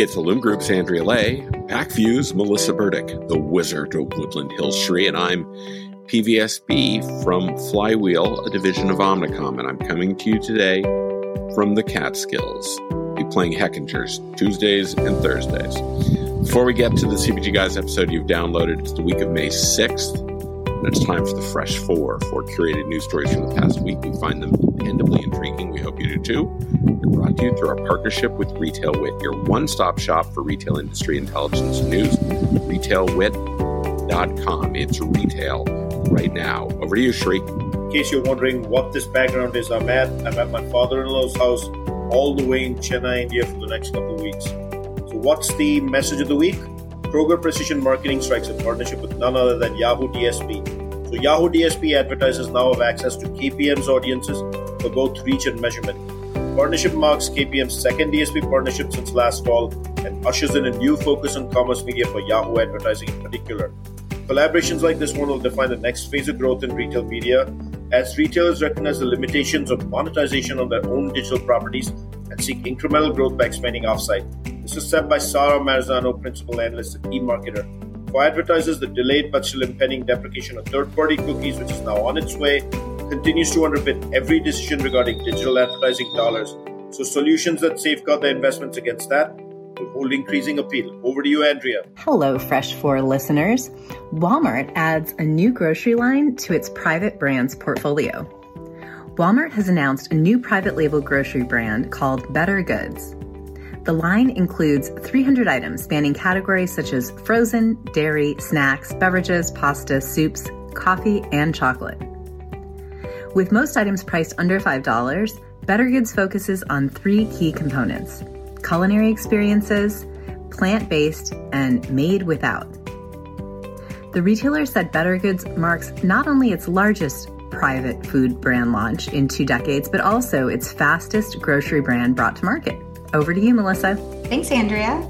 It's Illum Group's Andrea Lay, Pacvue's Melissa Burdick, the Wizard of Woodland Hills Shri, and I'm PVSB from Flywheel, a division of Omnicom, and I'm coming to you today from the Catskills. Be playing Heckingers Tuesdays and Thursdays. Before we get to the CPG Guys episode you've downloaded, it's the week of May 6th. And it's time for the Fresh Four, four curated news stories from the past week. We find them dependably intriguing. We hope you do too. We're brought to you through our partnership with Retail Wit, your one stop shop for retail industry intelligence news. RetailWit.com. It's retail right now. Over to you, Shri. In case you're wondering what this background is, I'm at, I'm at my father in law's house all the way in Chennai, India for the next couple of weeks. So, what's the message of the week? Kroger Precision Marketing strikes a partnership with none other than Yahoo DSP. So Yahoo DSP advertisers now have access to KPM's audiences for both reach and measurement. Partnership marks KPM's second DSP partnership since last fall and ushers in a new focus on commerce media for Yahoo advertising in particular. Collaborations like this one will define the next phase of growth in retail media as retailers recognize the limitations of monetization on their own digital properties and seek incremental growth by expanding offsite. This is said by Sara Marzano, principal analyst at eMarketer. For advertisers, the delayed but still impending deprecation of third party cookies, which is now on its way, continues to underpin every decision regarding digital advertising dollars. So, solutions that safeguard their investments against that will hold increasing appeal. Over to you, Andrea. Hello, Fresh 4 listeners. Walmart adds a new grocery line to its private brands portfolio. Walmart has announced a new private label grocery brand called Better Goods. The line includes 300 items spanning categories such as frozen, dairy, snacks, beverages, pasta, soups, coffee, and chocolate. With most items priced under $5, Better Goods focuses on three key components culinary experiences, plant based, and made without. The retailer said Better Goods marks not only its largest private food brand launch in two decades, but also its fastest grocery brand brought to market. Over to you, Melissa. Thanks, Andrea.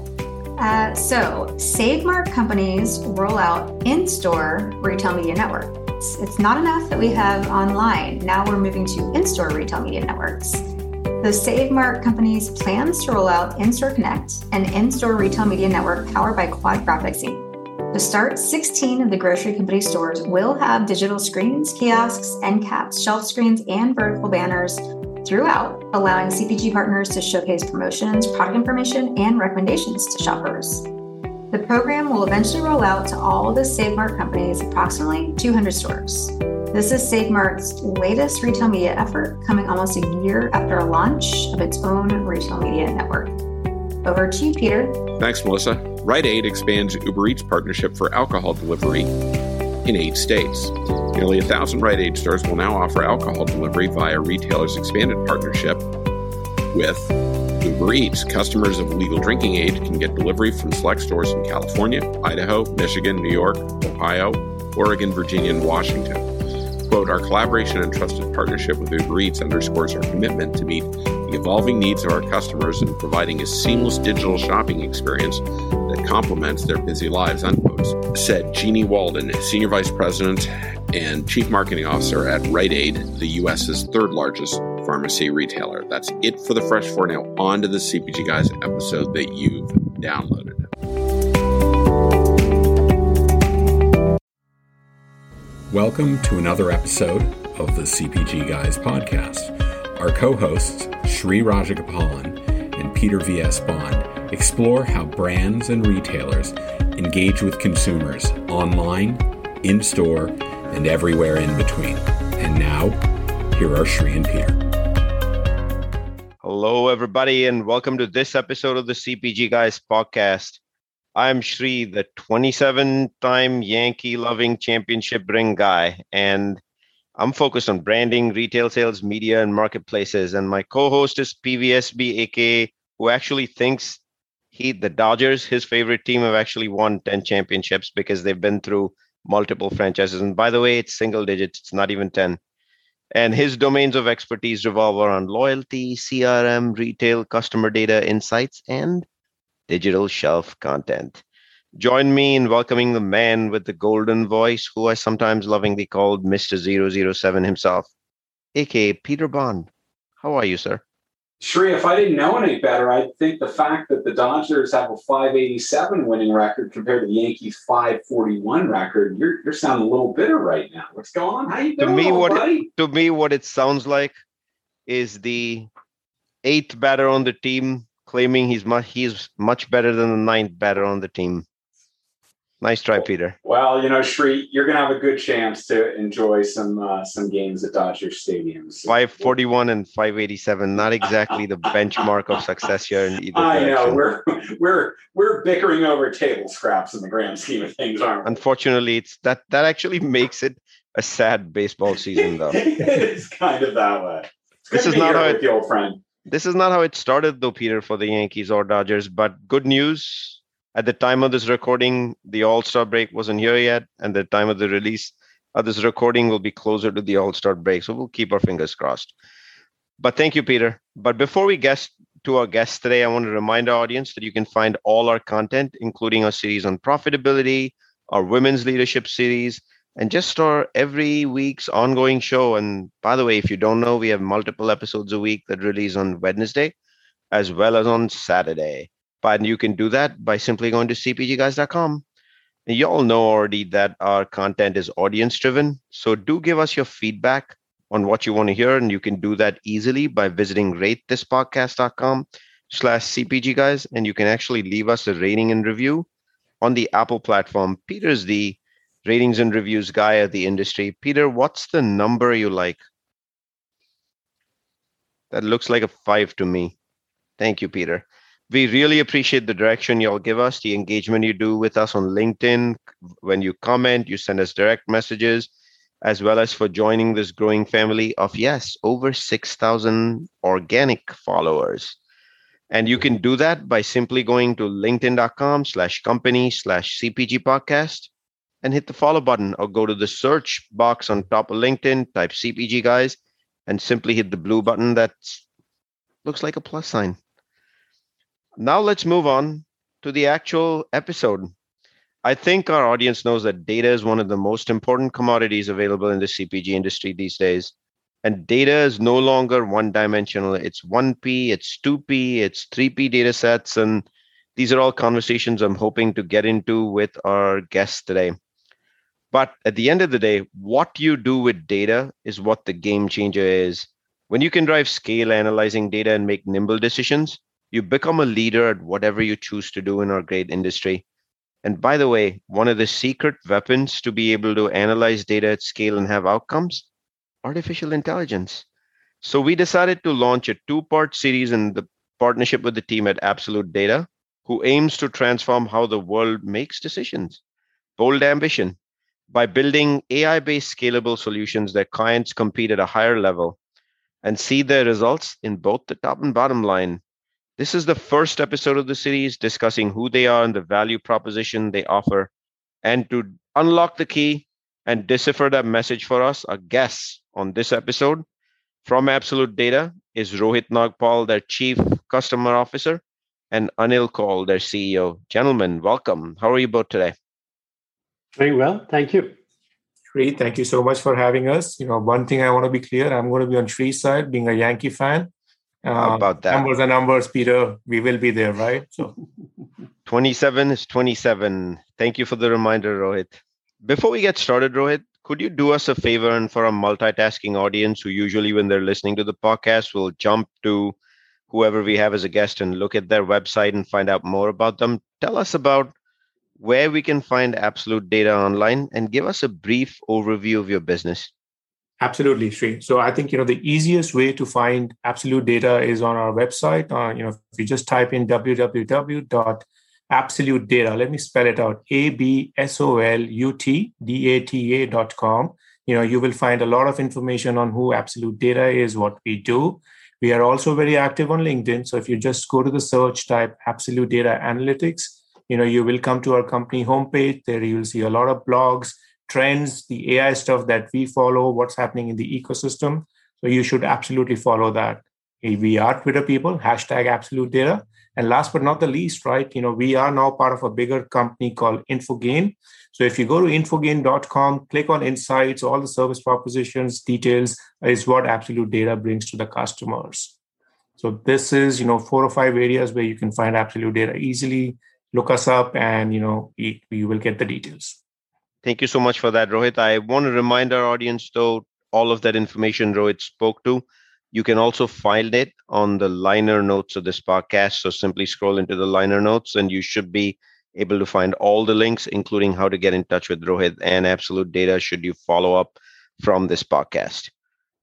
Uh, so, Save Mart companies roll out in store retail media network. It's, it's not enough that we have online. Now we're moving to in store retail media networks. The Save Mart companies plans to roll out In Store Connect, an in store retail media network powered by Quad Graphics Inc. To start, 16 of the grocery company stores will have digital screens, kiosks, end caps, shelf screens, and vertical banners throughout, allowing CPG partners to showcase promotions, product information, and recommendations to shoppers. The program will eventually roll out to all the Save Mart companies, approximately 200 stores. This is Save Mart's latest retail media effort, coming almost a year after a launch of its own retail media network. Over to you, Peter. Thanks, Melissa. Rite Aid expands Uber Eats partnership for alcohol delivery in eight states. Nearly a thousand Rite Aid stores will now offer alcohol delivery via retailers' expanded partnership with Uber Eats. Customers of legal drinking age can get delivery from select stores in California, Idaho, Michigan, New York, Ohio, Oregon, Virginia, and Washington. Quote, our collaboration and trusted partnership with Uber Eats underscores our commitment to meet the evolving needs of our customers and providing a seamless digital shopping experience that complements their busy lives, unquote, said Jeanniey Walden, Senior Vice President and Chief Marketing Officer at Rite Aid, the U.S.'s third largest pharmacy retailer. That's it for the Fresh Four. Now, on to the CPG Guys episode that you've downloaded. Welcome to another episode of the CPG Guys podcast. Our co hosts, Shri Rajagopalan and Peter V.S. Bond, explore how brands and retailers engage with consumers online, in store, and everywhere in between. And now, here are Shri and Peter. Hello, everybody, and welcome to this episode of the CPG Guys podcast. I'm Shri, the 27 time Yankee loving championship ring guy, and I'm focused on branding, retail sales, media, and marketplaces. And my co host is PVSB, aka, who actually thinks he, the Dodgers, his favorite team, have actually won 10 championships because they've been through multiple franchises. And by the way, it's single digits, it's not even 10. And his domains of expertise revolve around loyalty, CRM, retail, customer data, insights, and digital shelf content. Join me in welcoming the man with the golden voice, who I sometimes lovingly called Mr. 007 himself, aka Peter Bond. How are you, sir? Shree, if I didn't know any better, I think the fact that the Dodgers have a 587 winning record compared to the Yankees 541 record, you're you're sounding a little bitter right now. What's going on? How you doing, to me, what buddy? It, to me, what it sounds like is the eighth batter on the team claiming he's much he's much better than the ninth batter on the team. Nice try, Peter. Well, you know, Shri, you're going to have a good chance to enjoy some uh, some games at Dodger Stadium. So 541 and 587, not exactly the benchmark of success here in either I direction. know we're we're we're bickering over table scraps in the grand scheme of things, aren't we? Unfortunately, it's that that actually makes it a sad baseball season, though. it's kind of that way. This is not how it, the old friend. This is not how it started, though, Peter, for the Yankees or Dodgers. But good news at the time of this recording, the All Star break wasn't here yet, and the time of the release of this recording will be closer to the All Star break. So we'll keep our fingers crossed. But thank you, Peter. But before we get to our guests today, I want to remind our audience that you can find all our content, including our series on profitability, our women's leadership series, and just our every week's ongoing show. And by the way, if you don't know, we have multiple episodes a week that release on Wednesday as well as on Saturday. But you can do that by simply going to cpgguys.com. And you all know already that our content is audience driven. So do give us your feedback on what you want to hear. And you can do that easily by visiting ratethispodcast.com slash CPG guys. And you can actually leave us a rating and review on the Apple platform. Peter's the ratings and reviews guy of the industry. Peter, what's the number you like? That looks like a five to me. Thank you, Peter we really appreciate the direction y'all give us, the engagement you do with us on LinkedIn. When you comment, you send us direct messages, as well as for joining this growing family of, yes, over 6,000 organic followers. And you can do that by simply going to linkedin.com slash company slash CPG podcast and hit the follow button or go to the search box on top of LinkedIn, type CPG guys, and simply hit the blue button that looks like a plus sign now let's move on to the actual episode. I think our audience knows that data is one of the most important commodities available in the CPG industry these days. And data is no longer one dimensional. It's 1P, it's 2P, it's 3P data sets. And these are all conversations I'm hoping to get into with our guests today. But at the end of the day, what you do with data is what the game changer is. When you can drive scale analyzing data and make nimble decisions, you become a leader at whatever you choose to do in our great industry. And by the way, one of the secret weapons to be able to analyze data at scale and have outcomes artificial intelligence. So we decided to launch a two part series in the partnership with the team at Absolutdata, who aims to transform how the world makes decisions. Bold ambition by building AI based scalable solutions that clients compete at a higher level and see their results in both the top and bottom line this is the first episode of the series discussing who they are and the value proposition they offer. And to unlock the key and decipher that message for us, our guests on this episode from Absolutdata is Rohit Nagpal, their Chief Customer Officer, and Anil Kaul, their CEO. Gentlemen, welcome. How are you both today? Very well. Thank you. Shree, thank you so much for having us. You know, one thing I want to be clear, I'm going to be on Shree's side, being a Yankee fan. How uh, about that? Numbers are numbers, Peter. We will be there, right? So 27 is 27. Thank you for the reminder, Rohit. Before we get started, Rohit, could you do us a favor and for a multitasking audience who usually, when they're listening to the podcast, will jump to whoever we have as a guest and look at their website and find out more about them? Tell us about where we can find Absolutdata online and give us a brief overview of your business. Absolutely, Shree. So I think you know the easiest way to find Absolutdata is on our website. Uh, you know, if you just type in www.absolutdata, let me spell it out: a b s o l u t d a t a dot com. You know, you will find a lot of information on who Absolutdata is, what we do. We are also very active on LinkedIn. So if you just go to the search type Absolutdata Analytics, you know, you will come to our company homepage. There you'll see a lot of blogs trends, the AI stuff that we follow, what's happening in the ecosystem. So you should absolutely follow that. We are Twitter people, hashtag Absolutdata. And last but not the least, right, you know, we are now part of a bigger company called Infogain. So if you go to infogain.com, click on insights, all the service propositions, details is what Absolutdata brings to the customers. So this is, you know, four or five areas where you can find Absolutdata easily. Look us up, and you know, you will get the details. Thank you so much for that, Rohit. I want to remind our audience, though, all of that information Rohit spoke to, you can also find it on the liner notes of this podcast. So simply scroll into the liner notes, and you should be able to find all the links, including how to get in touch with Rohit and Absolutdata should you follow up from this podcast.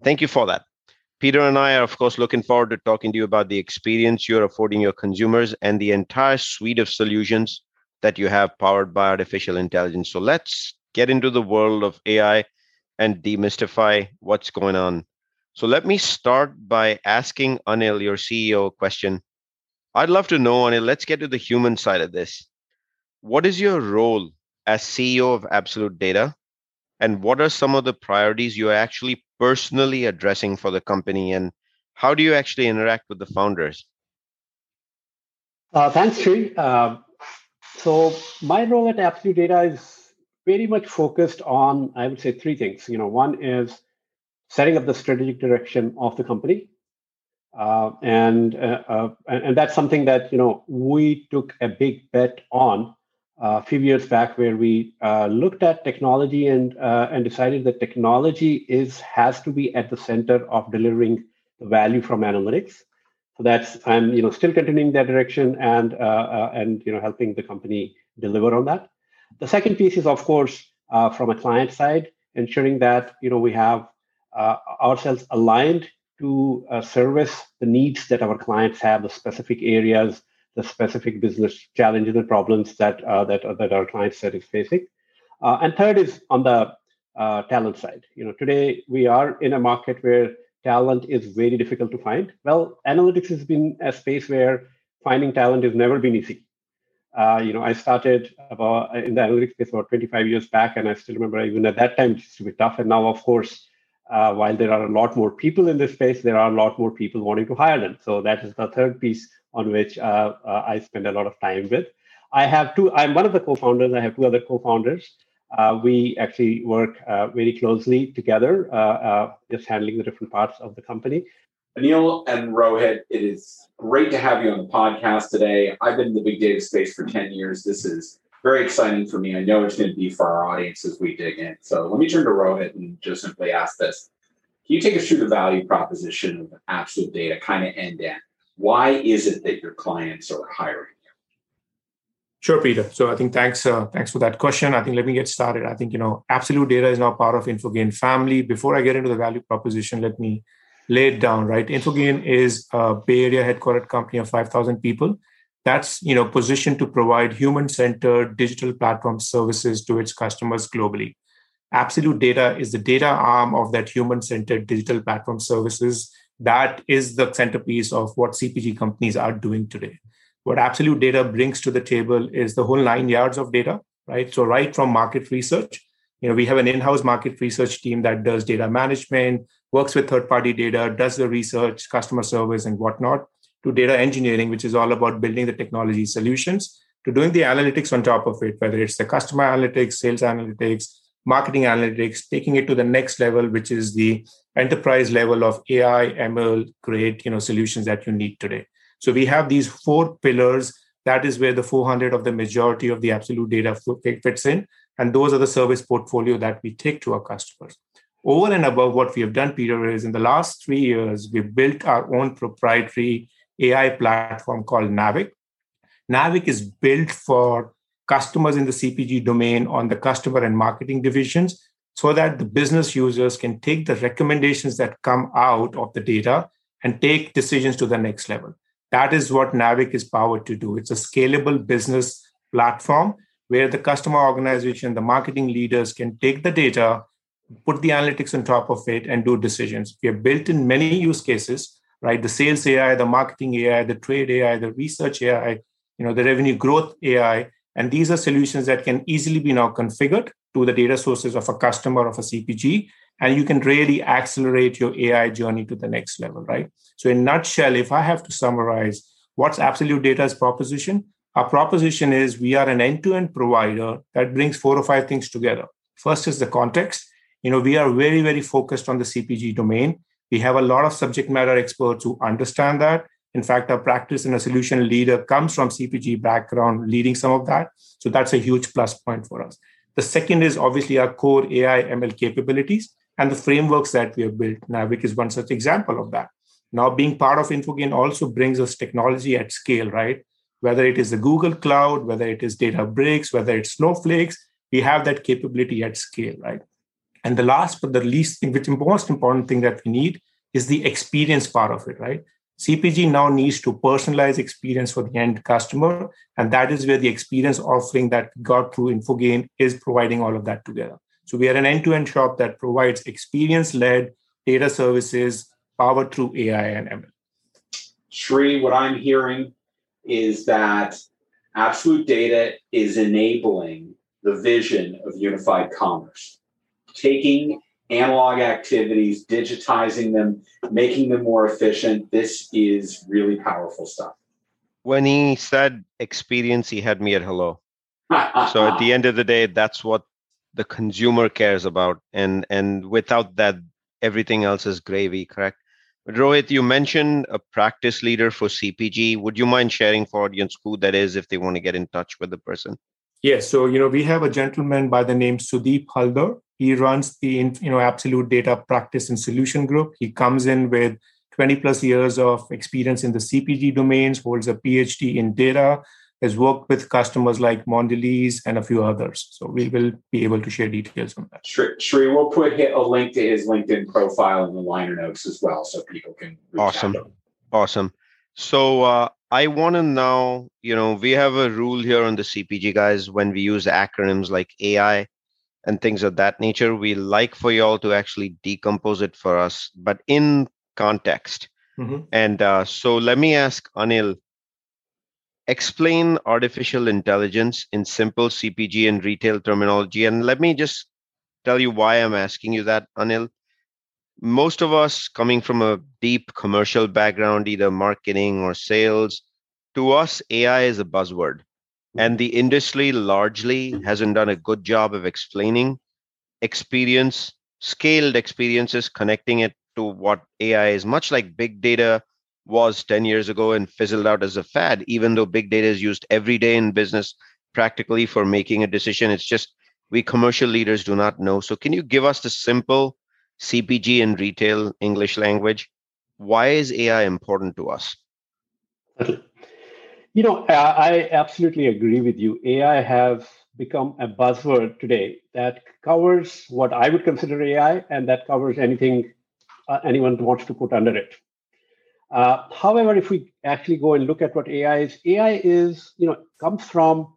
Thank you for that. Peter and I are, of course, looking forward to talking to you about the experience you're affording your consumers and the entire suite of solutions that you have powered by artificial intelligence. So let's get into the world of AI and demystify what's going on. So let me start by asking Anil, your CEO, a question. I'd love to know, Anil, let's get to the human side of this. What is your role as CEO of Absolutdata? And what are some of the priorities you're actually personally addressing for the company? And how do you actually interact with the founders? Uh, thanks, Sri. Uh, so my role at Absolutdata is very much focused on, I would say, three things. You know, one is setting up the strategic direction of the company, uh, and uh, uh, and that's something that you know we took a big bet on a few years back where we uh, looked at technology and uh, and decided that technology is has to be at the center of delivering the value from analytics. So that's I'm you know still continuing that direction and uh, uh and you know helping the company deliver on that. The second piece is of course uh, from a client side, ensuring that you know we have uh, ourselves aligned to service the needs that our clients have, the specific areas the specific business challenges and problems that uh, that uh, that our client set is facing. Uh, and third is on the uh, talent side. You know, today we are in a market where talent is very difficult to find. Well, analytics has been a space where finding talent has never been easy. Uh, you know, I started about in the analytics space about 25 years back, and I still remember even at that time it used to be tough. And now, of course, uh, while there are a lot more people in this space, there are a lot more people wanting to hire them. So that is the third piece on which uh, uh, I spend a lot of time with. I have two, I'm one of the co founders, I have two other co founders. Uh, we actually work uh, very closely together, uh, uh, just handling the different parts of the company. Anil and Rohit, it is great to have you on the podcast today. I've been in the big data space for 10 years. This is very exciting for me. I know it's going to be for our audience as we dig in. So let me turn to Rohit and just simply ask this. Can you take us through the value proposition of Absolutdata, kind of end to end? why is it that your clients are hiring? Sure, Peter. So I think thanks, uh, thanks for that question. I think let me get started. I think you know, Absolutdata is now part of Infogain family. Before I get into the value proposition, let me lay it down. Right, Infogain is a Bay Area headquartered company of five thousand people. That's you know positioned to provide human-centered digital platform services to its customers globally. Absolutdata is the data arm of that human-centered digital platform services that is the centerpiece of what CPG companies are doing today. What Absolutdata brings to the table is the whole nine yards of data, right? So, right from market research, you know, we have an in-house market research team that does data management, works with third-party data, does the research, customer service, and whatnot, to data engineering, which is all about building the technology solutions, to doing the analytics on top of it, whether it's the customer analytics, sales analytics, marketing analytics, taking it to the next level, which is the enterprise level of AI, ML, create you know solutions that you need today. So we have these four pillars. That is where the 400 of the majority of the Absolutdata fits in, and those are the service portfolio that we take to our customers. Over and above what we have done, Peter, is in the last three years we built our own proprietary AI platform called NAVIK. NAVIK is built for customers in the CPG domain on the customer and marketing divisions so that the business users can take the recommendations that come out of the data and take decisions to the next level. That is what NAVIK is powered to do. It's a scalable business platform where the customer organization, the marketing leaders can take the data, put the analytics on top of it, and do decisions. We have built in many use cases, right? The sales AI, the marketing AI, the trade AI, the research AI, you know, the revenue growth AI and these are solutions that can easily be now configured to the data sources of a customer of a CPG. And you can really accelerate your AI journey to the next level, right? So, in nutshell, if I have to summarize what's Absolutdata's proposition, our proposition is we are an end-to-end provider that brings four or five things together. First is the context. You know, we are very, very focused on the CPG domain. We have a lot of subject matter experts who understand that. In fact, our practice and a solution leader comes from CPG background, leading some of that. So that's a huge plus point for us. The second is obviously our core AI ML capabilities and the frameworks that we have built. NAVIK is one such example of that. Now, being part of Infogain also brings us technology at scale, right? Whether it is the Google Cloud, whether it is Databricks, whether it's Snowflakes, we have that capability at scale, right? And the last but the least thing, which the most important thing that we need is the experience part of it, right? CPG now needs to personalize experience for the end customer. And that is where the experience offering that got through Infogain is providing all of that together. So we are an end-to-end shop that provides experience-led data services powered through AI and ML. Sri, what I'm hearing is that Absolutdata is enabling the vision of unified commerce, taking analog activities, digitizing them, making them more efficient. This is really powerful stuff. When he said experience, he had me at hello. so at the end of the day, that's what the consumer cares about. And and without that, everything else is gravy, correct? Rohit, you mentioned a practice leader for CPG. Would you mind sharing for audience who that is if they want to get in touch with the person? Yes. So, you know, we have a gentleman by the name Sudeep Haldar. He runs the, you know, Absolutdata Practice and Solution Group. He comes in with 20 plus years of experience in the CPG domains, holds a PhD in data, has worked with customers like Mondelez and a few others. So we will be able to share details on that. Shri, Shri we'll put a link to his LinkedIn profile in the liner notes as well, so people can. Awesome, awesome. So uh, I want to now, you know, we have a rule here on the CPG guys when we use acronyms like AI and things of that nature. We like for y'all to actually decompose it for us, but in context. Mm-hmm. And uh, so let me ask Anil explain artificial intelligence in simple CPG and retail terminology. And let me just tell you why I'm asking you that, Anil. Most of us coming from a deep commercial background, either marketing or sales, to us, AI is a buzzword. And the industry largely hasn't done a good job of explaining experience, scaled experiences, connecting it to what AI is, much like big data was 10 years ago and fizzled out as a fad, even though big data is used every day in business practically for making a decision. It's just we commercial leaders do not know. So, can you give us the simple CPG and retail English language? Why is AI important to us? You know, I absolutely agree with you. AI has become a buzzword today that covers what I would consider AI and that covers anything uh, anyone wants to put under it. Uh, however, if we actually go and look at what AI is, AI is, you know, comes from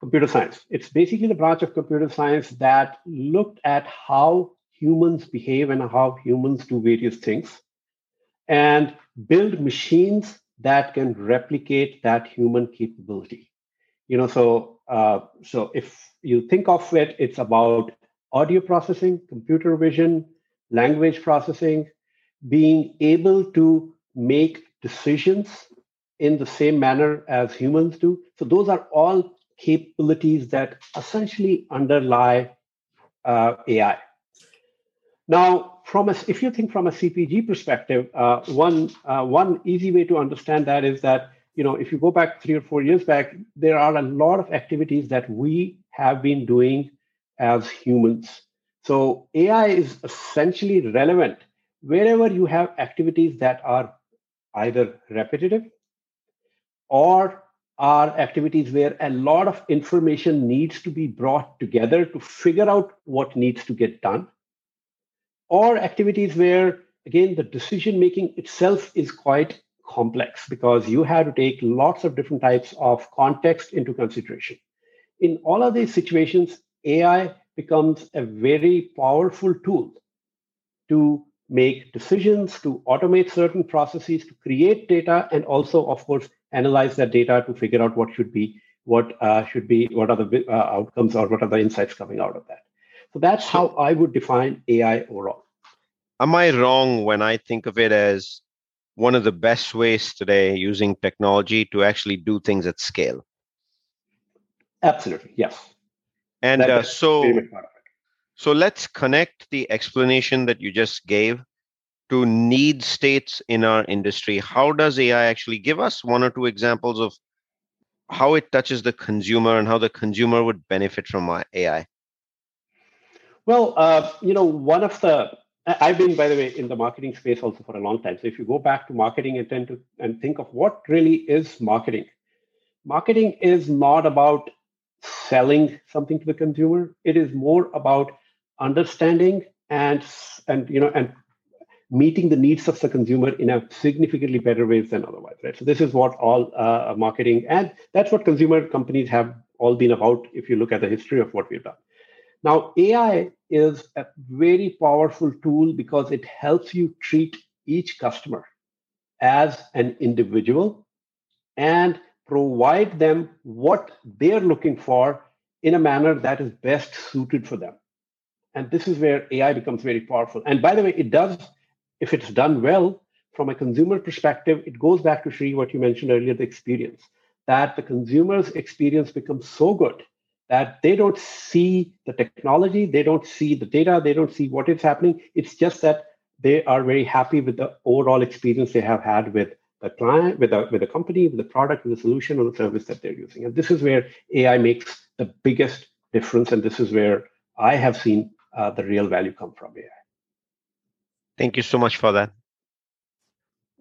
computer science. It's basically the branch of computer science that looked at how humans behave and how humans do various things and build machines that can replicate that human capability. You know, so uh, so if you think of it, it's about audio processing, computer vision, language processing, being able to make decisions in the same manner as humans do. So those are all capabilities that essentially underlie uh, AI. Now, from a, if you think from a CPG perspective, uh, one uh, one easy way to understand that is that you know if you go back three or four years back, there are a lot of activities that we have been doing as humans. So AI is essentially relevant wherever you have activities that are either repetitive or are activities where a lot of information needs to be brought together to figure out what needs to get done, or activities where, again, the decision making itself is quite complex because you have to take lots of different types of context into consideration. In all of these situations, AI becomes a very powerful tool to make decisions, to automate certain processes, to create data, and also, of course, analyze that data to figure out what should be what uh, should be what are the uh, outcomes or what are the insights coming out of that. So that's how I would define AI overall. Am I wrong when I think of it as one of the best ways today using technology to actually do things at scale? Absolutely, yes. And uh, so so let's connect the explanation that you just gave to need states in our industry, how does AI actually give us one or two examples of how it touches the consumer and how the consumer would benefit from AI? Well, uh, you know, one of the I've been, by the way, in the marketing space also for a long time. So if you go back to marketing and tend to and think of what really is marketing, marketing is not about selling something to the consumer. It is more about understanding and and you know and meeting the needs of the consumer in a significantly better ways than otherwise right? So this is what all uh, marketing and that's what consumer companies have all been about if you look at the history of what we've done. Now ai is a very powerful tool because it helps you treat each customer as an individual and provide them what they're looking for in a manner that is best suited for them and this is where ai becomes very powerful and by the way it does if it's done well from a consumer perspective, it goes back to Sri, what you mentioned earlier, the experience, that the consumer's experience becomes so good that they don't see the technology, they don't see the data, they don't see what is happening. It's just that they are very happy with the overall experience they have had with the client, with the, with the company, with the product, with the solution or the service that they're using. And this is where AI makes the biggest difference. And this is where I have seen uh, the real value come from AI. Thank you so much for that.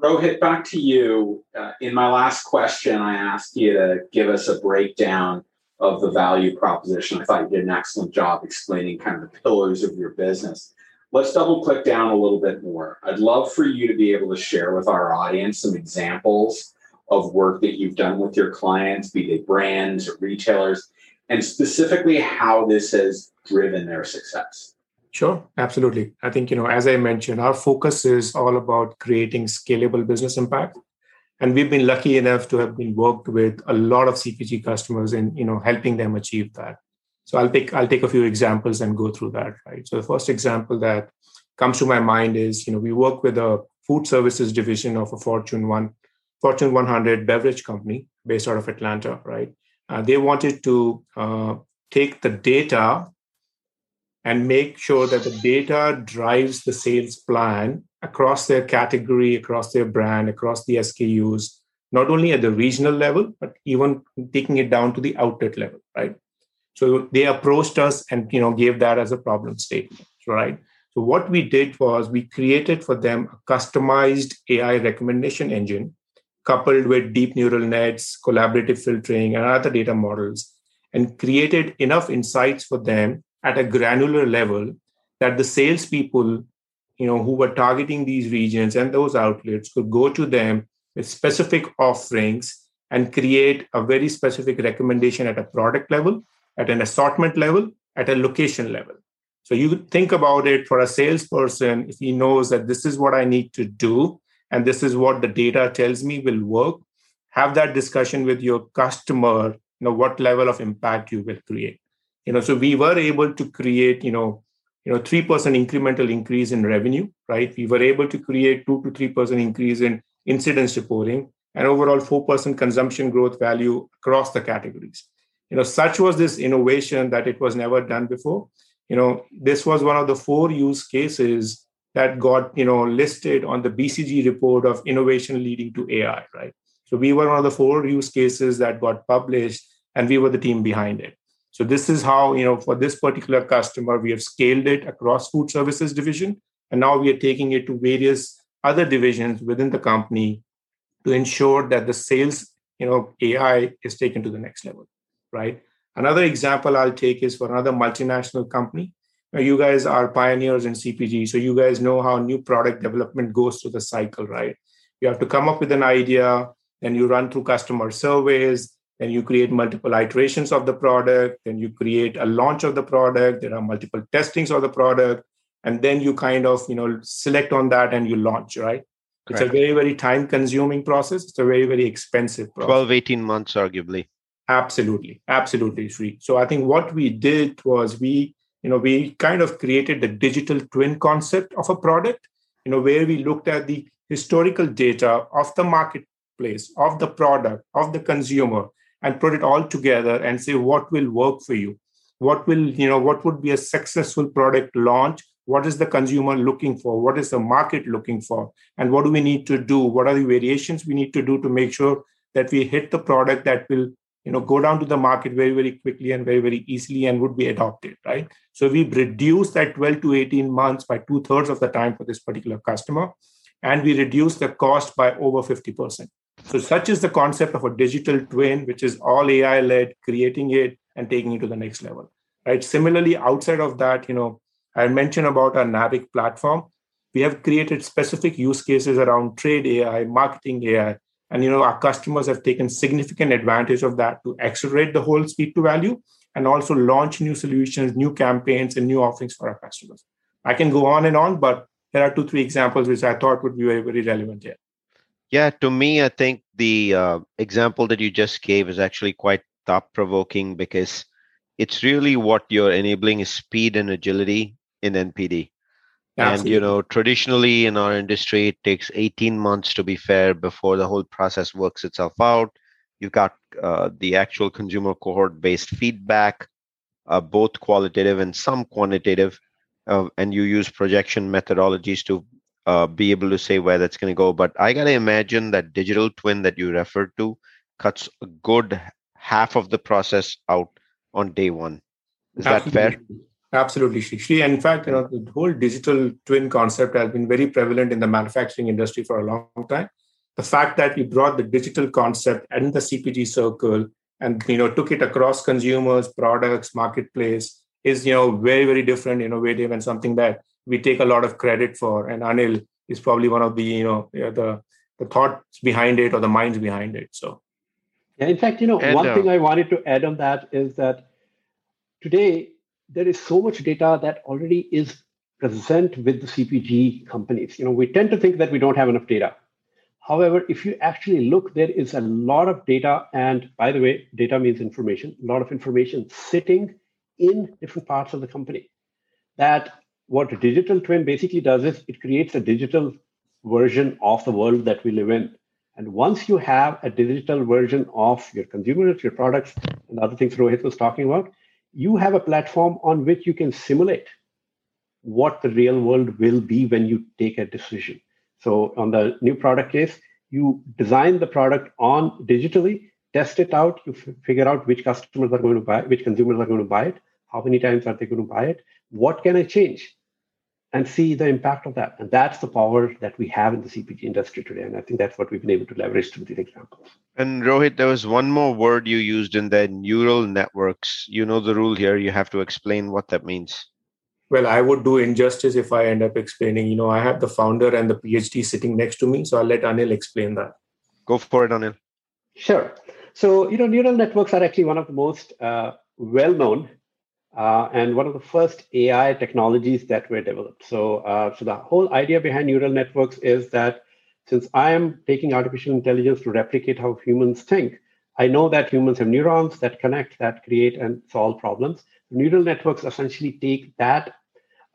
Rohit, back to you. Uh, in my last question, I asked you to give us a breakdown of the value proposition. I thought you did an excellent job explaining kind of the pillars of your business. Let's double click down a little bit more. I'd love for you to be able to share with our audience some examples of work that you've done with your clients, be they brands or retailers, and specifically how this has driven their success. Sure, absolutely. I think, you know, as I mentioned, our focus is all about creating scalable business impact. And we've been lucky enough to have been worked with a lot of CPG customers in, you know, helping them achieve that. So I'll take I'll take a few examples and go through that. Right. So the first example that comes to my mind is, you know, we work with a food services division of a Fortune one Fortune 100 beverage company based out of Atlanta. Right. Uh, they wanted to uh, take the data and make sure that the data drives the sales plan across their category, across their brand, across the SKUs, not only at the regional level, but even taking it down to the outlet level, right? So they approached us and you know gave that as a problem statement, right? So what we did was we created for them a customized AI recommendation engine coupled with deep neural nets, collaborative filtering, and other data models, and created enough insights for them at a granular level that the salespeople, you know, who were targeting these regions and those outlets could go to them with specific offerings and create a very specific recommendation at a product level, at an assortment level, at a location level. So you think about it for a salesperson, if he knows that this is what I need to do and this is what the data tells me will work, have that discussion with your customer, you know, what level of impact you will create you know so we were able to create you know you know 3% incremental increase in revenue right? We were able to create 2 to 3% increase in incidence reporting and overall 4% consumption growth value across the categories. You know such was this innovation that it was never done before. You know this was one of the four use cases that got you know listed on the bcg report of innovation leading to ai right? So we were one of the four use cases that got published and we were the team behind it so this is how, you know, for this particular customer, we have scaled it across food services division. And now we are taking it to various other divisions within the company to ensure that the sales, you know, AI is taken to the next level, right? Another example I'll take is for another multinational company. Now, you guys are pioneers in CPG, so you guys know how new product development goes through the cycle, right? You have to come up with an idea, then you run through customer surveys, then you create multiple iterations of the product. Then you create a launch of the product. There are multiple testings of the product. And then you kind of you know select on that and you launch right? It's a very very time consuming process. It's a very very expensive process. 12 18 months arguably. Absolutely. Absolutely free so i think what we did was we you know we kind of created the digital twin concept of a product you know where we looked at the historical data of the marketplace of the product of the consumer and put it all together and say what will work for you? What will you know what would be a successful product launch? What is the consumer looking for? What is the market looking for? And what do we need to do? What are the variations we need to do to make sure that we hit the product that will you know go down to the market very very quickly and very very easily and would be adopted right? So we've reduced that 12 to 18 months by two thirds of the time for this particular customer and we reduce the cost by over 50% so such is the concept of a digital twin which is all ai led creating it and taking it to the next level right? Similarly outside of that you know i mentioned about our NAVIK platform. We have created specific use cases around trade ai marketing ai and you know our customers have taken significant advantage of that to accelerate the whole speed to value and also launch new solutions new campaigns and new offerings for our customers. I can go on and on but here are two three examples which i thought would be very very relevant here yeah to me i think the uh, example that you just gave is actually quite thought provoking because it's really what you're enabling is speed and agility in npd Absolutely. And you know, traditionally in our industry, it takes 18 months to be fair before the whole process works itself out. You've got uh, the actual consumer cohort-based feedback, uh, both qualitative and some quantitative, uh, and you use projection methodologies to uh, be able to say where that's going to go. But I gotta imagine that digital twin that you referred to cuts a good half of the process out on day one. Is Absolutely. that fair? Absolutely, Shri. In fact, you know, the whole digital twin concept has been very prevalent in the manufacturing industry for a long time. The fact that we brought the digital concept and the CPG circle and you know took it across consumers, products, marketplace is you know very very different, innovative, and something that we take a lot of credit for. And Anil is probably one of the you know the the thoughts behind it or the minds behind it. So, yeah. In fact, you know, and, one uh, thing I wanted to add on that is that today there is so much data that already is present with the CPG companies. You know, we tend to think that we don't have enough data. However, if you actually look, there is a lot of data, and by the way, data means information, a lot of information sitting in different parts of the company. That what a digital twin basically does is it creates a digital version of the world that we live in. And once you have a digital version of your consumers, your products, and other things Rohit was talking about, you have a platform on which you can simulate what the real world will be when you take a decision. So on the new product case, you design the product on digitally, test it out, you f- figure out which customers are going to buy, which consumers are going to buy it, how many times are they going to buy it, what can I change, and see the impact of that. And that's the power that we have in the CPG industry today. And I think that's what we've been able to leverage through these examples. And Rohit, there was one more word you used in there neural networks. You know the rule here. You have to explain what that means. Well, I would do injustice if I end up explaining. You know, I have the founder and the PhD sitting next to me. So I'll let Anil explain that. Go for it, Anil. Sure. So, you know, neural networks are actually one of the most uh, well known uh, and one of the first AI technologies that were developed. So, uh, so the whole idea behind neural networks is that since I am taking artificial intelligence to replicate how humans think, I know that humans have neurons that connect, that create and solve problems. Neural networks essentially take that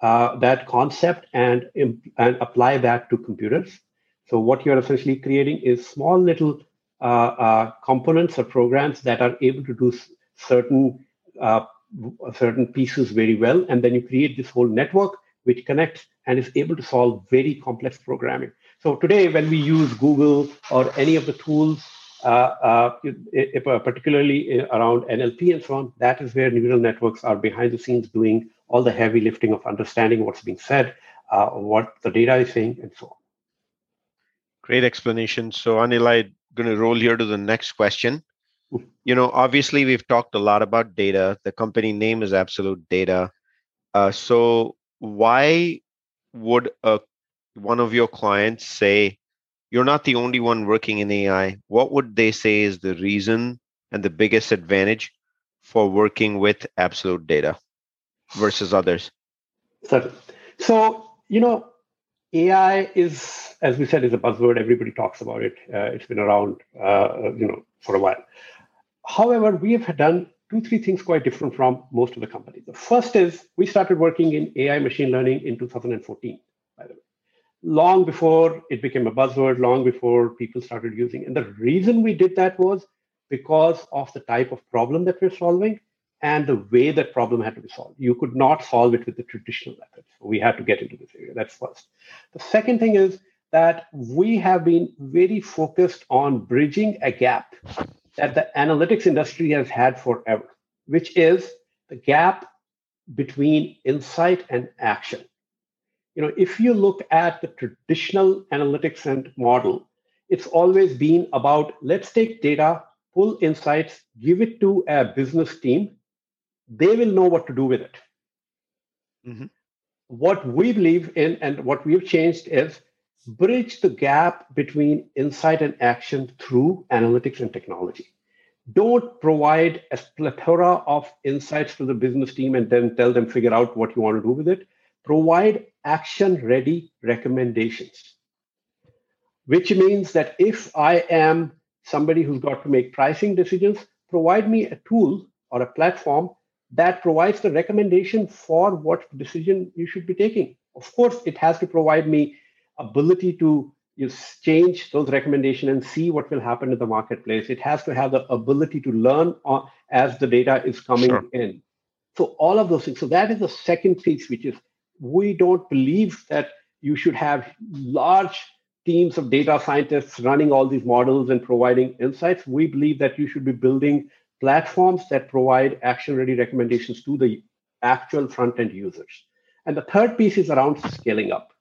uh, that concept and and apply that to computers. So what you're essentially creating is small little uh, uh, components or programs that are able to do certain uh, certain pieces very well. And then you create this whole network which connects and is able to solve very complex programming. So today, when we use Google or any of the tools, uh, uh, if, uh, particularly around NLP and so on, that is where neural networks are behind the scenes doing all the heavy lifting of understanding what's being said, uh, what the data is saying, and so on. Great explanation. So, Anil, I'm going to roll here to the next question you know obviously we've talked a lot about data. The company name is Absolutdata. Uh, so why would a, one of your clients say you're not the only one working in ai what would they say is the reason and the biggest advantage for working with Absolutdata versus others? So, so you know ai is as we said is a buzzword. Everybody talks about it. Uh, it's been around uh, you know for a while However, we have done two, three things quite different from most of the companies. The first is we started working in AI machine learning in 2014, by the way, long before it became a buzzword, long before people started using. And the reason we did that was because of the type of problem that we're solving and the way that problem had to be solved. You could not solve it with the traditional methods. We had to get into this area. That's first. The second thing is that we have been very focused on bridging a gap that the analytics industry has had forever, which is the gap between insight and action. You know, if you look at the traditional analytics and model, it's always been about let's take data, pull insights, give it to a business team. They will know what to do with it. Mm-hmm. What we believe in and what we've changed is bridge the gap between insight and action through analytics and technology. Don't provide a plethora of insights to the business team and then tell them figure out what you want to do with it. Provide action ready recommendations, which means that if I am somebody who's got to make pricing decisions, provide me a tool or a platform that provides the recommendation for what decision you should be taking. Of course, it has to provide me ability to you change those recommendations and see what will happen in the marketplace. It has to have the ability to learn on, as the data is coming sure. in. So all of those things. So that is the second piece, which is we don't believe that you should have large teams of data scientists running all these models and providing insights. We believe that you should be building platforms that provide action ready recommendations to the actual front end users. And the third piece is around scaling up,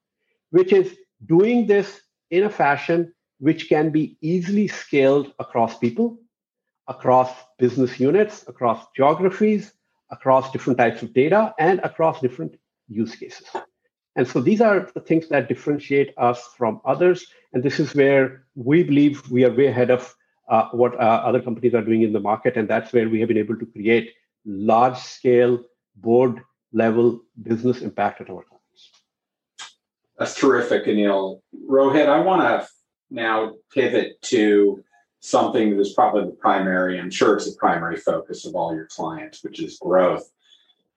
which is doing this in a fashion which can be easily scaled across people, across business units, across geographies, across different types of data, and across different use cases. And so these are the things that differentiate us from others. And this is where we believe we are way ahead of uh, what uh, other companies are doing in the market. And that's where we have been able to create large scale, board level business impact at our. That's terrific, Anil. Rohit, I want to now pivot to something that is probably the primary, I'm sure it's the primary focus of all your clients, which is growth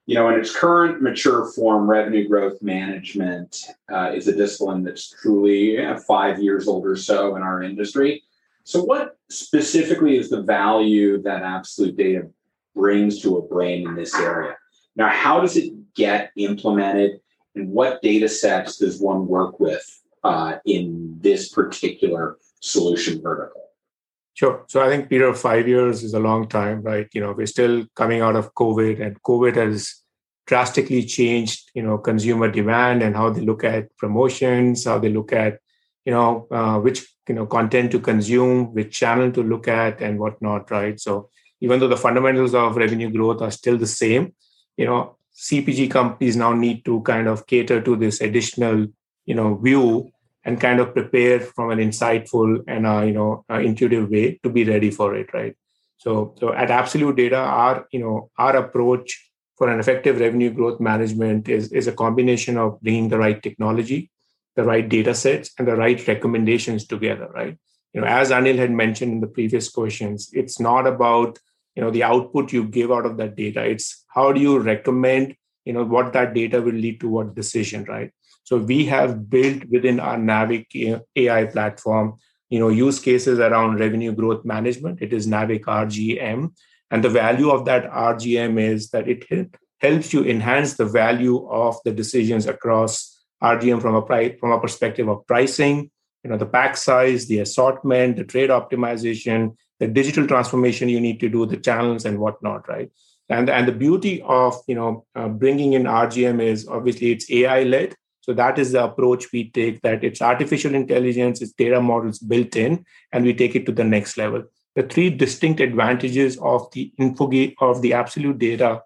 you know, in its current mature form, revenue growth management uh, is a discipline that's truly yeah, five years old or so in our industry. So, what specifically is the value that absolutdata brings to a brain in this area? Now, how does it get implemented, what data sets does one work with uh, in this particular solution vertical? Sure. So I think Peter, five years is a long time, right? You know, we're still coming out of COVID, and COVID has drastically changed, you know, consumer demand and how they look at promotions, how they look at, you know, uh, which you know content to consume, which channel to look at, and whatnot, right? So even though the fundamentals of revenue growth are still the same, you know, CPG companies now need to kind of cater to this additional, you know, view and kind of prepare from an insightful and uh, you know uh, intuitive way to be ready for it right? So so at absolutdata our you know our approach for an effective revenue growth management is is a combination of bringing the right technology the right data sets and the right recommendations together right? You know as anil had mentioned in the previous questions it's not about you know the output you give out of that data it's how do you recommend you know what that data will lead to what decision right so we have built within our NAVIK AI platform, you know, use cases around revenue growth management. It is NAVIK RGM. And the value of that RGM is that it helps you enhance the value of the decisions across RGM from a price, from a perspective of pricing, you know, the pack size, the assortment, the trade optimization, the digital transformation you need to do, the channels and whatnot, right? And, and the beauty of you know uh, bringing in RGM is obviously it's AI led, so that is the approach we take that it's artificial intelligence, it's data models built in, and we take it to the next level. The three distinct advantages of the Infogain of the absolutdata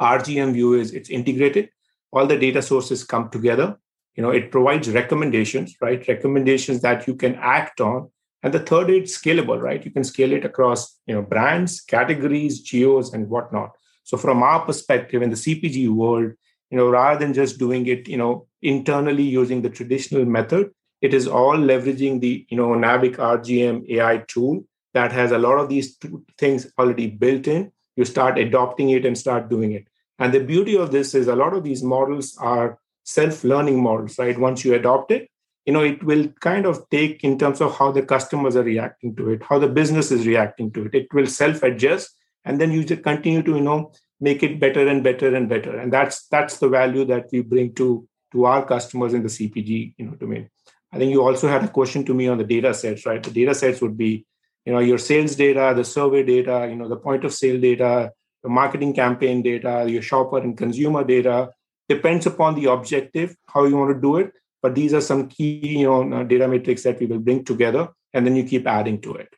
RGM view is it's integrated. All the data sources come together. You know, it provides recommendations, right? Recommendations that you can act on. And the third, is scalable, right? You can scale it across, you know, brands, categories, geos, and whatnot. So from our perspective in the CPG world, you know rather than just doing it you know internally using the traditional method it is all leveraging the you know NAVIK rgm ai tool that has a lot of these things already built in you start adopting it and start doing it and the beauty of this is a lot of these models are self-learning models right once you adopt it you know it will kind of take in terms of how the customers are reacting to it how the business is reacting to it it will self-adjust and then you just continue to you know make it better and better and better. And that's that's the value that we bring to to our customers in the CPG you know domain. I think you also had a question to me on the data sets, right? The data sets would be, you know, your sales data, the survey data, you know, the point of sale data, the marketing campaign data, your shopper and consumer data. Depends upon the objective, how you want to do it. But these are some key, you know, data metrics that we will bring together, and then you keep adding to it.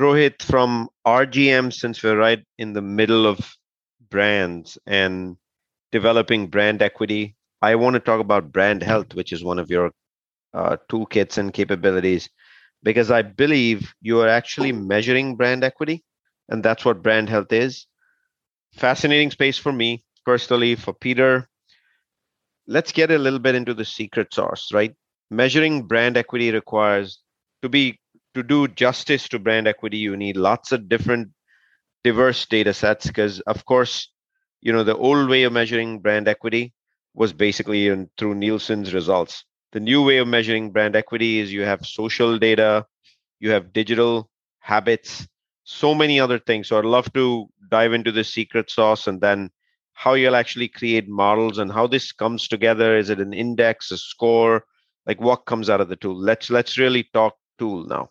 Rohit, from RGM, since we're right in the middle of brands and developing brand equity, I want to talk about brand health, which is one of your uh, toolkits and capabilities, because I believe you are actually measuring brand equity, and that's what brand health is. Fascinating space for me personally, for Peter. Let's get a little bit into the secret sauce, right? Measuring brand equity requires to be to do justice to brand equity, you need lots of different diverse data sets because of course, you know, the old way of measuring brand equity was basically in, through Nielsen's results. The new way of measuring brand equity is you have social data, you have digital habits, so many other things. So I'd love to dive into the secret sauce and then how you'll actually create models and how this comes together. Is it an index, a score? Like what comes out of the tool? Let's let's really talk tool now.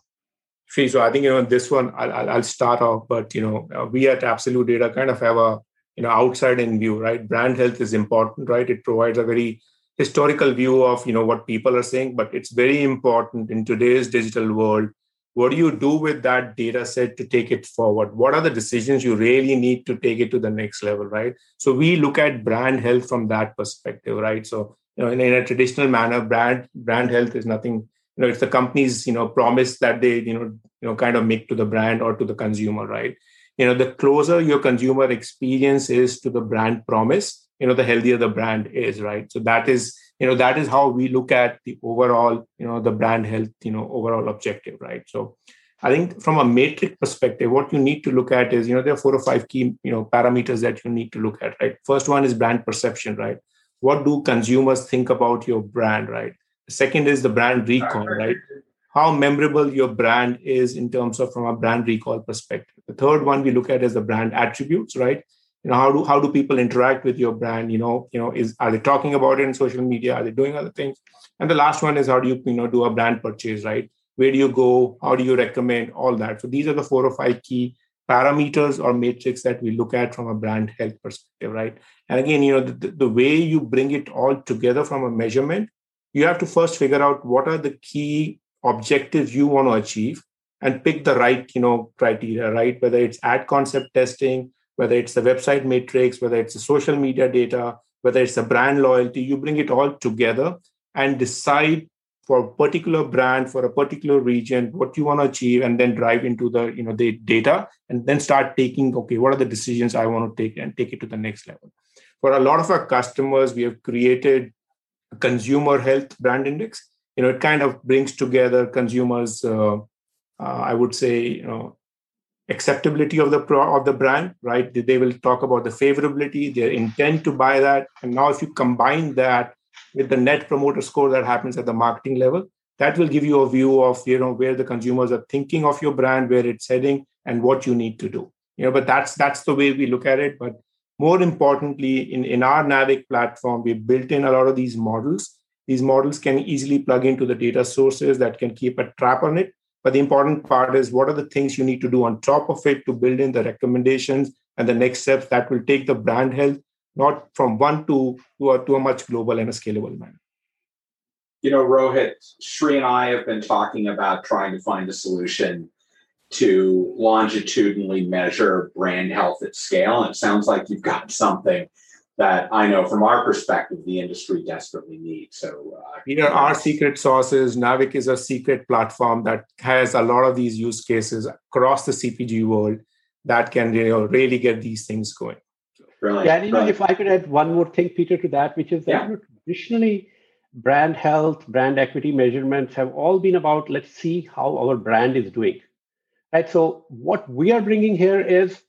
See, So I think you know this one I'll, I'll start off, but you know uh, we at Absolutdata kind of have a you know outside in view, right? Brand health is important, right? It provides a very historical view of you know what people are saying, but it's very important in today's digital world. What do you do with that data set to take it forward? What are the decisions you really need to take it to the next level, right? So we look at brand health from that perspective, right? So you know, in, in a traditional manner, brand brand health is nothing you know it's the company's you know promise that they you know you know kind of make to the brand or to the consumer right you know the closer your consumer experience is to the brand promise you know the healthier the brand is right so that is you know that is how we look at the overall you know the brand health you know overall objective right so i think from a metric perspective what you need to look at is you know there are four or five key you know parameters that you need to look at right first one is brand perception right what do consumers think about your brand right second is the brand recall, right? How memorable your brand is in terms of from a brand recall perspective. The third one we look at is the brand attributes, right? You know, how do how do people interact with your brand? You know, you know, is are they talking about it in social media? Are they doing other things? And the last one is how do you you know do a brand purchase, right? Where do you go? How do you recommend all that? So these are the four or five key parameters or matrix that we look at from a brand health perspective, right? And again, you know, the, the way you bring it all together from a measurement you have to first figure out what are the key objectives you want to achieve and pick the right you know criteria right whether it's ad concept testing whether it's the website matrix whether it's the social media data whether it's the brand loyalty you bring it all together and decide for a particular brand for a particular region what you want to achieve and then drive into the you know the data and then start taking okay what are the decisions i want to take and take it to the next level. For a lot of our customers we have created consumer health brand index. You know it kind of brings together consumers uh, uh, i would say you know acceptability of the pro- of the brand right they will talk about the favorability their intent to buy that and now if you combine that with the net promoter score that happens at the marketing level that will give you a view of you know where the consumers are thinking of your brand where it's heading and what you need to do you know but that's that's the way we look at it but more importantly, in, in our NAVIK platform, we built in a lot of these models. These models can easily plug into the data sources that can keep a trap on it. But the important part is what are the things you need to do on top of it to build in the recommendations and the next steps that will take the brand health not from one to, to, a, to a much global and a scalable manner. You know, Rohit, Sri and I have been talking about trying to find a solution to longitudinally measure brand health at scale. And it sounds like you've got something that I know from our perspective the industry desperately needs. So, uh, know, our secret sauce is NAVIK is a secret platform that has a lot of these use cases across the CPG world that can you know, really get these things going. Brilliant. Yeah, and you know, if I could add one more thing, Peter, to that, which is that yeah. you know, traditionally brand health, brand equity measurements have all been about let's see how our brand is doing. Right. So what we are bringing here is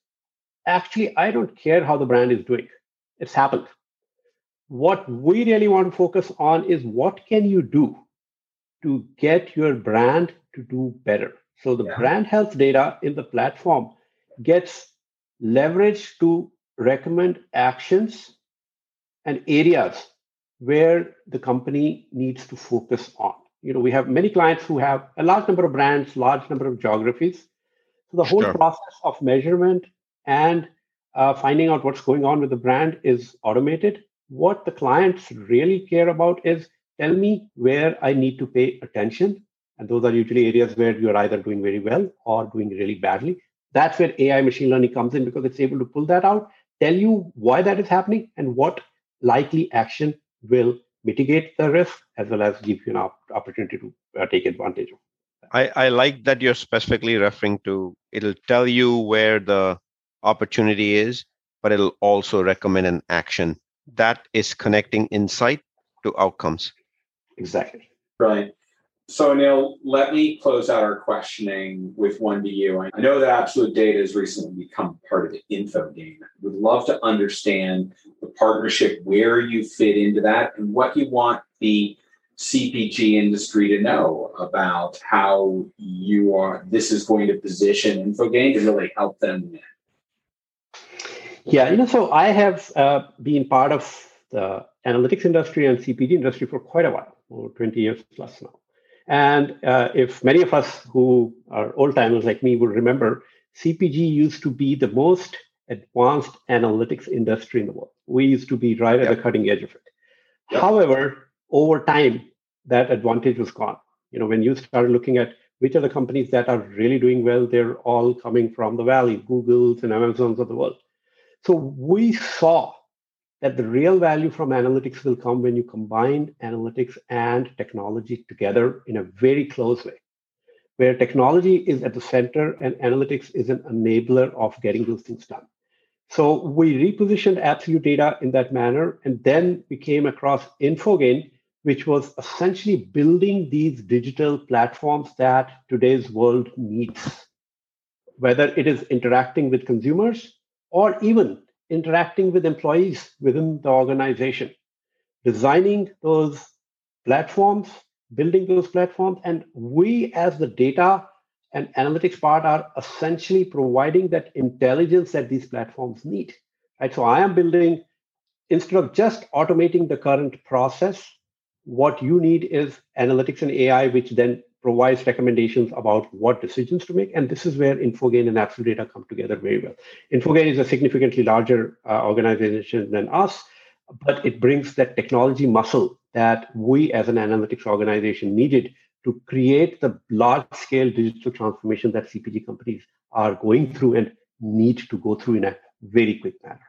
actually, I don't care how the brand is doing. It's happened. What we really want to focus on is what can you do to get your brand to do better. So the yeah. brand health data in the platform gets leveraged to recommend actions and areas where the company needs to focus on. You know, we have many clients who have a large number of brands, large number of geographies. So the whole sure. process of measurement and uh, finding out what's going on with the brand is automated. What the clients really care about is tell me where I need to pay attention. And those are usually areas where you're either doing very well or doing really badly. That's where AI machine learning comes in because it's able to pull that out, tell you why that is happening and what likely action will mitigate the risk as well as give you an opportunity to uh, take advantage of. I, I like that you're specifically referring to it'll tell you where the opportunity is, but it'll also recommend an action. That is connecting insight to outcomes. Exactly. Right. So, Anil, let me close out our questioning with one to you. I know that Absolutdata has recently become part of the Infogain. I would love to understand the partnership, where you fit into that, and what you want the CPG industry to know about how you are. This is going to position Infogain to really help them. Yeah, you know, so I have uh, been part of the analytics industry and CPG industry for quite a while, over 20 years plus now. And uh, if many of us who are old timers like me will remember, CPG used to be the most advanced analytics industry in the world. We used to be right at the cutting edge of it. Yep. However, over time, that advantage was gone. You know, when you started looking at which are the companies that are really doing well, they're all coming from the valley, Googles and Amazons of the world. So we saw that the real value from analytics will come when you combine analytics and technology together in a very close way, where technology is at the center and analytics is an enabler of getting those things done. So we repositioned absolutdata in that manner, and then we came across Infogain, which was essentially building these digital platforms that today's world needs, whether it is interacting with consumers or even interacting with employees within the organization, designing those platforms, building those platforms. And we, as the data and analytics part, are essentially providing that intelligence that these platforms need. Right? So I am building, instead of just automating the current process, what you need is analytics and AI, which then provides recommendations about what decisions to make. And this is where Infogain and Absolutdata come together very well. Infogain is a significantly larger uh, organization than us, but it brings that technology muscle that we as an analytics organization needed to create the large scale digital transformation that CPG companies are going through and need to go through in a very quick manner.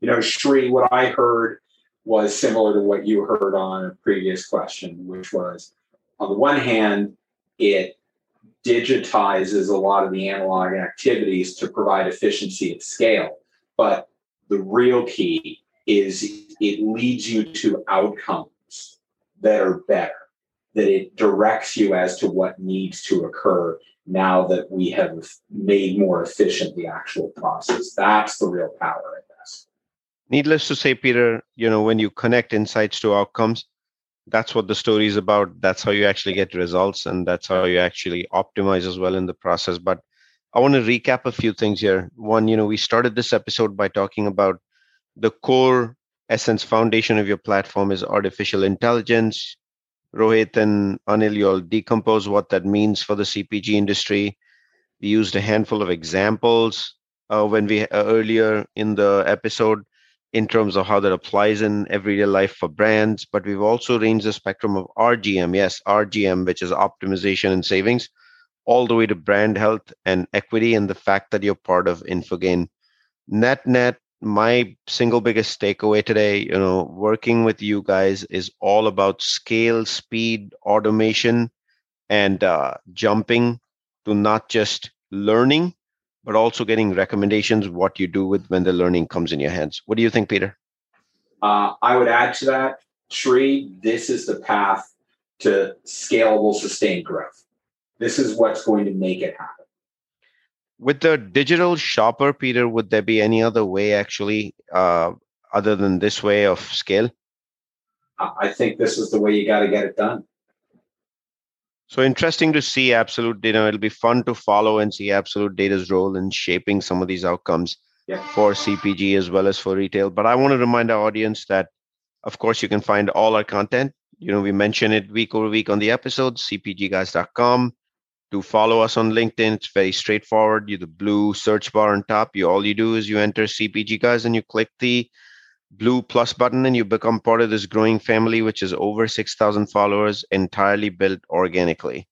You know, Sri, what I heard was similar to what you heard on a previous question, which was on the one hand, it digitizes a lot of the analog activities to provide efficiency at scale. But the real key is it leads you to outcomes that are better, that it directs you as to what needs to occur now that we have made more efficient the actual process. That's the real power in this. Needless to say, Peter, you know, when you connect insights to outcomes, that's what the story is about. That's how you actually get results and that's how you actually optimize as well in the process. But i want to recap a few things here. One you know we started this episode by talking about the core essence foundation of your platform is artificial intelligence. Rohit and anil you all decompose what that means for the cpg industry. We used a handful of examples uh, when we uh, earlier in the episode in terms of how that applies in everyday life for brands. But we've also ranged the spectrum of RGM, yes, RGM, which is optimization and savings, all the way to brand health and equity, and the fact that you're part of Infogain. Net net, my single biggest takeaway today, you know, working with you guys is all about scale, speed, automation, and uh, jumping to not just learning, but also getting recommendations what you do with when the learning comes in your hands. What do you think, Peter? Uh, I would add to that, Sri, this is the path to scalable, sustained growth. This is what's going to make it happen. With the digital shopper, Peter, would there be any other way actually, uh, other than this way of scale? I think this is the way you got to get it done. So interesting to see absolutdata. It'll be fun to follow and see absolutdata's role in shaping some of these outcomes. yeah. for CPG as well as for retail. But I want to remind our audience that, of course, you can find all our content. You know, we mention it week over week on the episodes, cpgguys.com. To follow us on LinkedIn, it's very straightforward. You the blue search bar on top. You all you do is you enter CPG guys and you click the blue plus button and you become part of this growing family, which is over 6,000 followers, entirely built organically.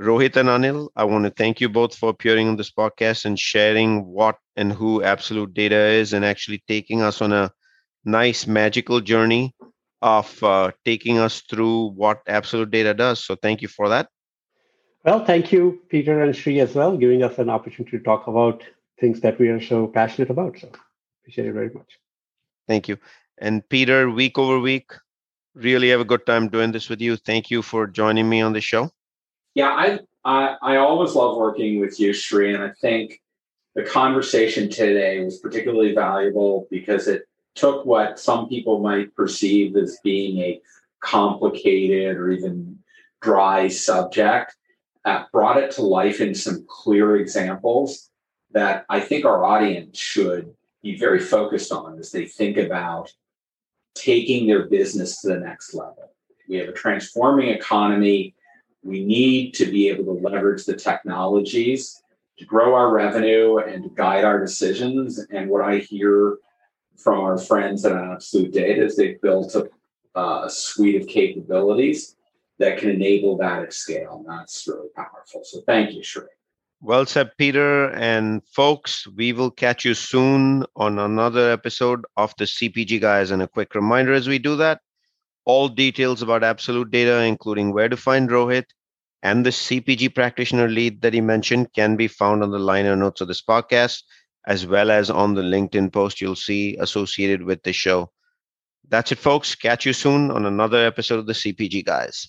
Rohit and Anil, I want to thank you both for appearing on this podcast and sharing what and who Absolutdata is and actually taking us on a nice magical journey of uh, taking us through what Absolutdata does. So thank you for that. Well, thank you, Peter and Sri, as well, giving us an opportunity to talk about things that we are so passionate about. So appreciate it very much. Thank you. And Peter, week over week, really have a good time doing this with you. Thank you for joining me on the show. Yeah, I, I, I always love working with you, Sri, and I think the conversation today was particularly valuable because it took what some people might perceive as being a complicated or even dry subject, uh, brought it to life in some clear examples that I think our audience should be very focused on as they think about taking their business to the next level. We have a transforming economy. We need to be able to leverage the technologies to grow our revenue and to guide our decisions. And what I hear from our friends at Absolutdata is they've built a, uh, a suite of capabilities that can enable that at scale. And that's really powerful. So thank you, Sri. Well said, Peter. And folks, we will catch you soon on another episode of the CPG Guys. And a quick reminder as we do that all details about absolutdata, including where to find Rohit and the CPG practitioner lead that he mentioned, can be found on the liner notes of this podcast, as well as on the LinkedIn post you'll see associated with the show. That's it, folks. Catch you soon on another episode of the CPG Guys.